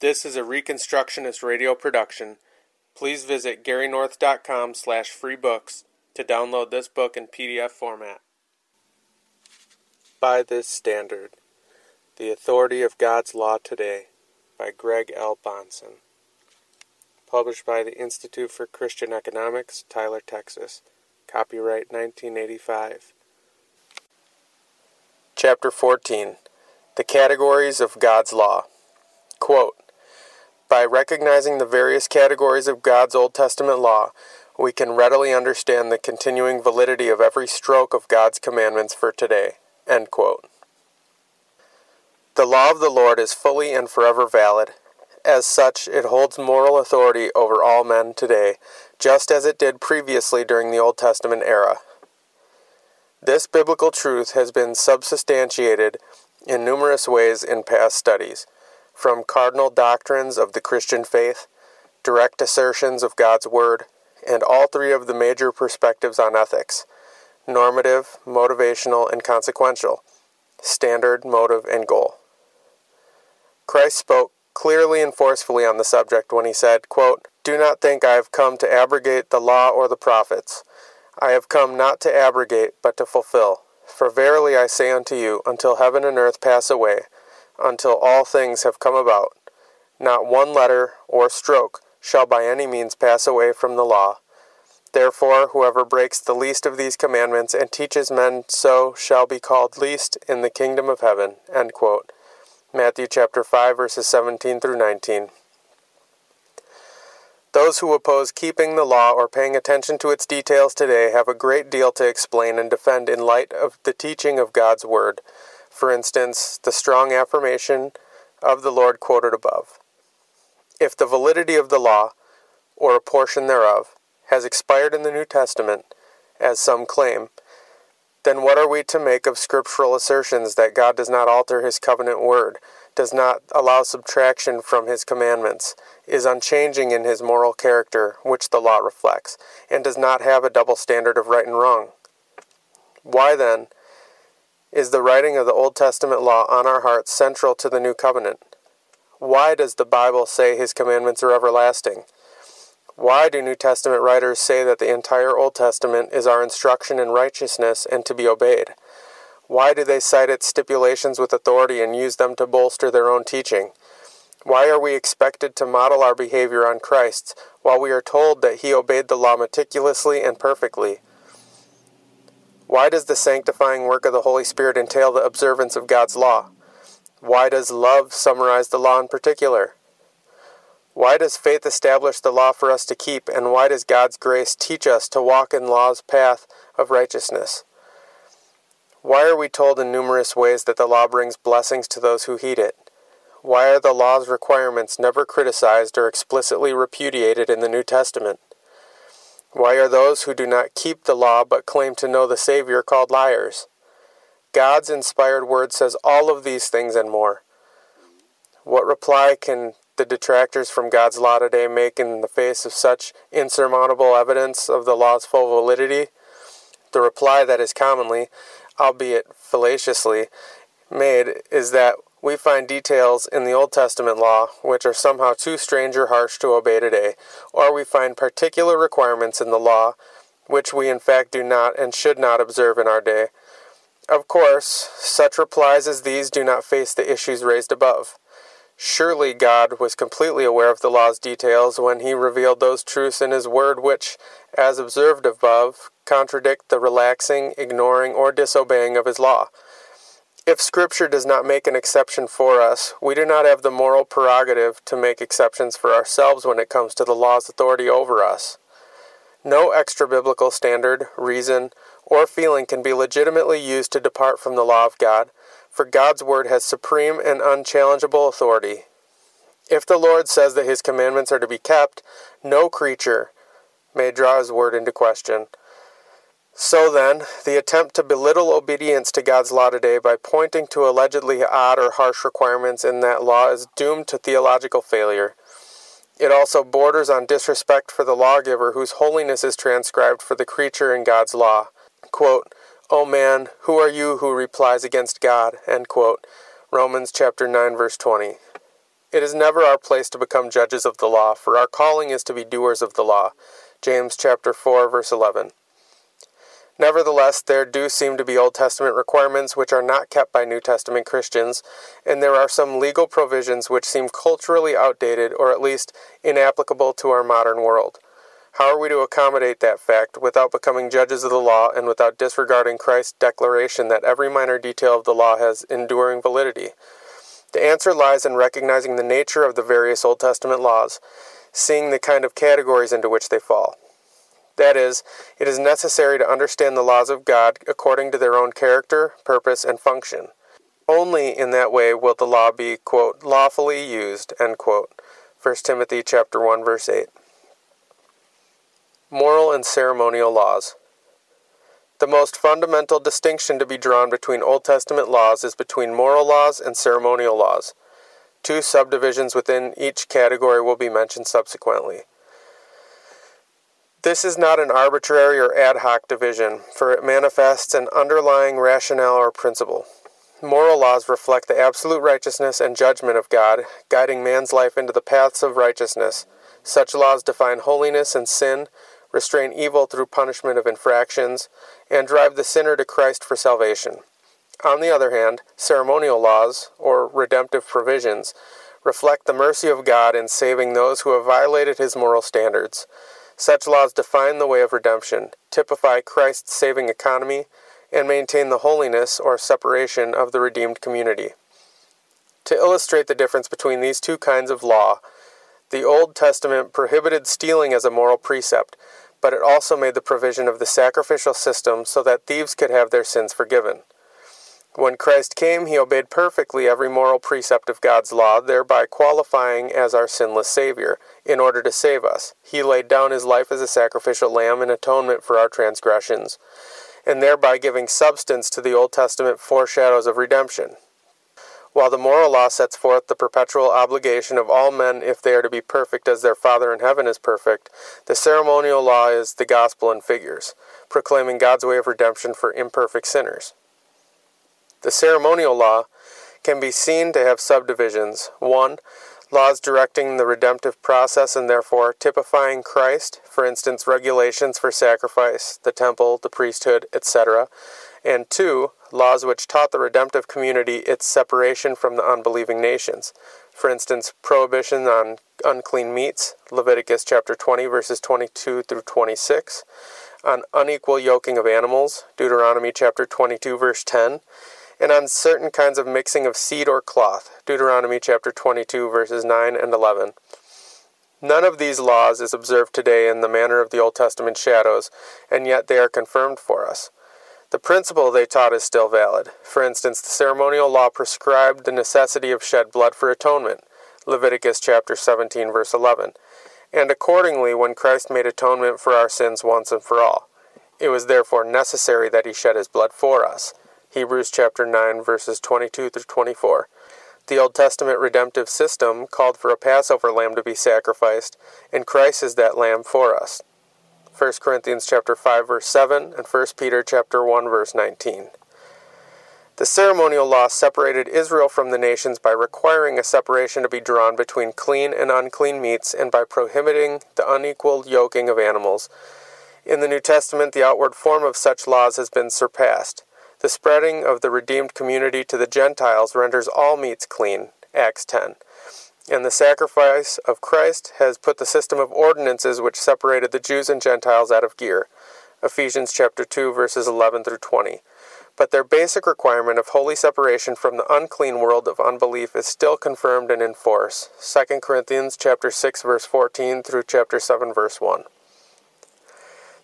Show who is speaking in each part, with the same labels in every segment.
Speaker 1: This is a Reconstructionist radio production. Please visit garynorth.com slash freebooks to download this book in PDF format. By this standard, The Authority of God's Law Today by Greg L. Bahnsen. Published by the Institute for Christian Economics, Tyler, Texas. Copyright 1985. Chapter 14 The Categories of God's Law. Quote, By recognizing the various categories of God's Old Testament law, we can readily understand the continuing validity of every stroke of God's commandments for today. The law of the Lord is fully and forever valid. As such, it holds moral authority over all men today, just as it did previously during the Old Testament era. This biblical truth has been substantiated in numerous ways in past studies, from cardinal doctrines of the Christian faith, direct assertions of God's Word, and all three of the major perspectives on ethics normative, motivational, and consequential, standard, motive, and goal. Christ spoke clearly and forcefully on the subject when he said, quote, Do not think I have come to abrogate the law or the prophets. I have come not to abrogate, but to fulfill. For verily I say unto you, until heaven and earth pass away, until all things have come about, not one letter or stroke shall by any means pass away from the law, Therefore, whoever breaks the least of these commandments and teaches men so shall be called least in the kingdom of heaven. Matthew chapter 5 verses 17 through 19. Those who oppose keeping the law or paying attention to its details today have a great deal to explain and defend in light of the teaching of God's Word. For instance, the strong affirmation of the Lord quoted above. If the validity of the law, or a portion thereof, has expired in the New Testament, as some claim, then what are we to make of scriptural assertions that God does not alter his covenant word, does not allow subtraction from his commandments, is unchanging in his moral character, which the law reflects, and does not have a double standard of right and wrong? Why then is the writing of the Old Testament law on our hearts central to the new covenant? Why does the Bible say his commandments are everlasting? Why do New Testament writers say that the entire Old Testament is our instruction in righteousness and to be obeyed? Why do they cite its stipulations with authority and use them to bolster their own teaching? Why are we expected to model our behavior on Christ's while we are told that he obeyed the law meticulously and perfectly? Why does the sanctifying work of the Holy Spirit entail the observance of God's law? Why does love summarize the law in particular? Why does faith establish the law for us to keep, and why does God's grace teach us to walk in law's path of righteousness? Why are we told in numerous ways that the law brings blessings to those who heed it? Why are the law's requirements never criticized or explicitly repudiated in the New Testament? Why are those who do not keep the law but claim to know the Savior called liars? God's inspired word says all of these things and more. What reply can the detractors from God's law today make in the face of such insurmountable evidence of the law's full validity? The reply that is commonly, albeit fallaciously, made is that we find details in the Old Testament law which are somehow too strange or harsh to obey today, or we find particular requirements in the law which we in fact do not and should not observe in our day. Of course, such replies as these do not face the issues raised above. Surely God was completely aware of the law's details when he revealed those truths in his word which, as observed above, contradict the relaxing, ignoring, or disobeying of his law. If Scripture does not make an exception for us, we do not have the moral prerogative to make exceptions for ourselves when it comes to the law's authority over us. No extra biblical standard, reason, or feeling can be legitimately used to depart from the law of God for God's word has supreme and unchallengeable authority. If the Lord says that his commandments are to be kept, no creature may draw his word into question. So then, the attempt to belittle obedience to God's law today by pointing to allegedly odd or harsh requirements in that law is doomed to theological failure. It also borders on disrespect for the lawgiver whose holiness is transcribed for the creature in God's law. Quote, O man, who are you who replies against God? Romans chapter 9 verse 20. It is never our place to become judges of the law, for our calling is to be doers of the law. James chapter 4 verse 11. Nevertheless, there do seem to be Old Testament requirements which are not kept by New Testament Christians, and there are some legal provisions which seem culturally outdated or at least inapplicable to our modern world. How are we to accommodate that fact without becoming judges of the law and without disregarding Christ's declaration that every minor detail of the law has enduring validity? The answer lies in recognizing the nature of the various Old Testament laws, seeing the kind of categories into which they fall. That is, it is necessary to understand the laws of God according to their own character, purpose, and function. Only in that way will the law be, quote, lawfully used, end quote. 1 Timothy chapter 1 verse 8. Moral and ceremonial laws. The most fundamental distinction to be drawn between Old Testament laws is between moral laws and ceremonial laws. Two subdivisions within each category will be mentioned subsequently. This is not an arbitrary or ad hoc division, for it manifests an underlying rationale or principle. Moral laws reflect the absolute righteousness and judgment of God, guiding man's life into the paths of righteousness. Such laws define holiness and sin, restrain evil through punishment of infractions, and drive the sinner to Christ for salvation. On the other hand, ceremonial laws, or redemptive provisions, reflect the mercy of God in saving those who have violated his moral standards. Such laws define the way of redemption, typify Christ's saving economy, and maintain the holiness or separation of the redeemed community. To illustrate the difference between these two kinds of law, the Old Testament prohibited stealing as a moral precept, but it also made the provision of the sacrificial system so that thieves could have their sins forgiven. When Christ came, he obeyed perfectly every moral precept of God's law, thereby qualifying as our sinless Savior, in order to save us. He laid down his life as a sacrificial lamb in atonement for our transgressions, and thereby giving substance to the Old Testament foreshadows of redemption. While the moral law sets forth the perpetual obligation of all men if they are to be perfect as their Father in heaven is perfect, the ceremonial law is the gospel in figures, proclaiming God's way of redemption for imperfect sinners. The ceremonial law can be seen to have subdivisions. 1. Laws directing the redemptive process and therefore typifying Christ, for instance, regulations for sacrifice, the temple, the priesthood, etc. And 2. Laws which taught the redemptive community its separation from the unbelieving nations. For instance, prohibition on unclean meats, Leviticus chapter 20 verses 22 through 26, on unequal yoking of animals, Deuteronomy chapter 22 verse 10, and on certain kinds of mixing of seed or cloth. Deuteronomy chapter 22, verses 9 and 11. None of these laws is observed today in the manner of the Old Testament shadows, and yet they are confirmed for us. The principle they taught is still valid. For instance, the ceremonial law prescribed the necessity of shed blood for atonement. Leviticus chapter 17 verse 11. And accordingly, when Christ made atonement for our sins once and for all, it was therefore necessary that he shed his blood for us. Hebrews chapter 9 verses 22 through 24. The Old Testament redemptive system called for a Passover lamb to be sacrificed, and Christ is that lamb for us. 1 Corinthians chapter 5 verse 7 and 1 Peter chapter 1 verse 19. The ceremonial law separated Israel from the nations by requiring a separation to be drawn between clean and unclean meats and by prohibiting the unequal yoking of animals. In the New Testament, the outward form of such laws has been surpassed. The spreading of the redeemed community to the Gentiles renders all meats clean. Acts 10. And the sacrifice of Christ has put the system of ordinances which separated the Jews and Gentiles out of gear. Ephesians chapter 2 verses 11 through 20. But their basic requirement of holy separation from the unclean world of unbelief is still confirmed and in force. 2 Corinthians chapter 6 verse 14 through chapter 7 verse 1.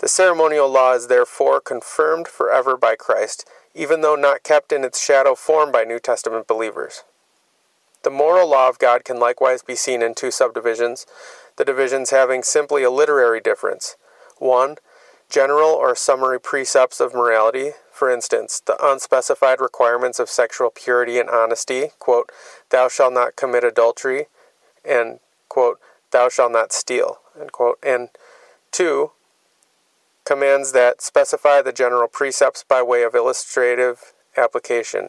Speaker 1: The ceremonial law is therefore confirmed forever by Christ even though not kept in its shadow form by New Testament believers. The moral law of God can likewise be seen in two subdivisions, the divisions having simply a literary difference. 1. General or summary precepts of morality, for instance, the unspecified requirements of sexual purity and honesty, quote, thou shalt not commit adultery, and, quote, thou shalt not steal, and 2 commands that specify the general precepts by way of illustrative application.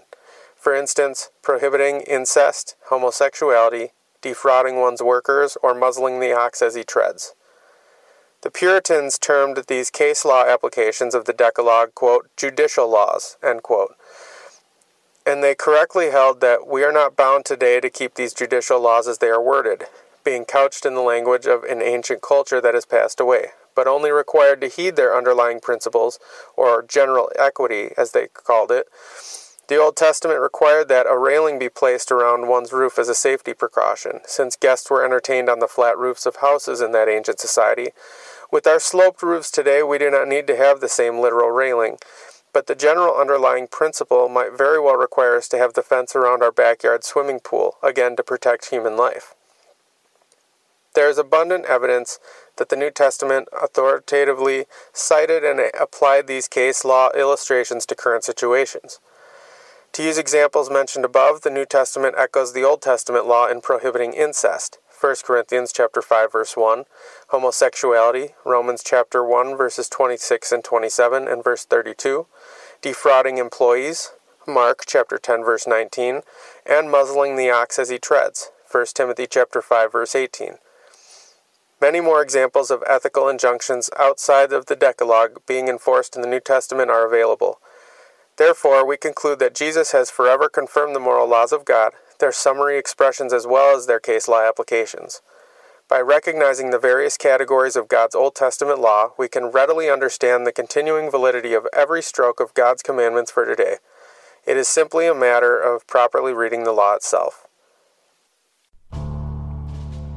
Speaker 1: For instance, prohibiting incest, homosexuality, defrauding one's workers, or muzzling the ox as he treads. The Puritans termed these case law applications of the Decalogue, quote, judicial laws, end quote. And they correctly held that we are not bound today to keep these judicial laws as they are worded, being couched in the language of an ancient culture that has passed away, but only required to heed their underlying principles, or general equity, as they called it, the Old Testament required that a railing be placed around one's roof as a safety precaution, since guests were entertained on the flat roofs of houses in that ancient society. With our sloped roofs today, we do not need to have the same literal railing, but the general underlying principle might very well require us to have the fence around our backyard swimming pool, again to protect human life. There is abundant evidence that the New Testament authoritatively cited and applied these case law illustrations to current situations. To use examples mentioned above, the New Testament echoes the Old Testament law in prohibiting incest. 1 Corinthians chapter 5 verse 1, homosexuality, Romans chapter 1 verses 26 and 27 and verse 32, defrauding employees, Mark chapter 10 verse 19, and muzzling the ox as he treads, 1 Timothy chapter 5 verse 18. Many more examples of ethical injunctions outside of the Decalogue being enforced in the New Testament are available. Therefore, we conclude that Jesus has forever confirmed the moral laws of God, their summary expressions as well as their case law applications. By recognizing the various categories of God's Old Testament law, we can readily understand the continuing validity of every stroke of God's commandments for today. It is simply a matter of properly reading the law itself.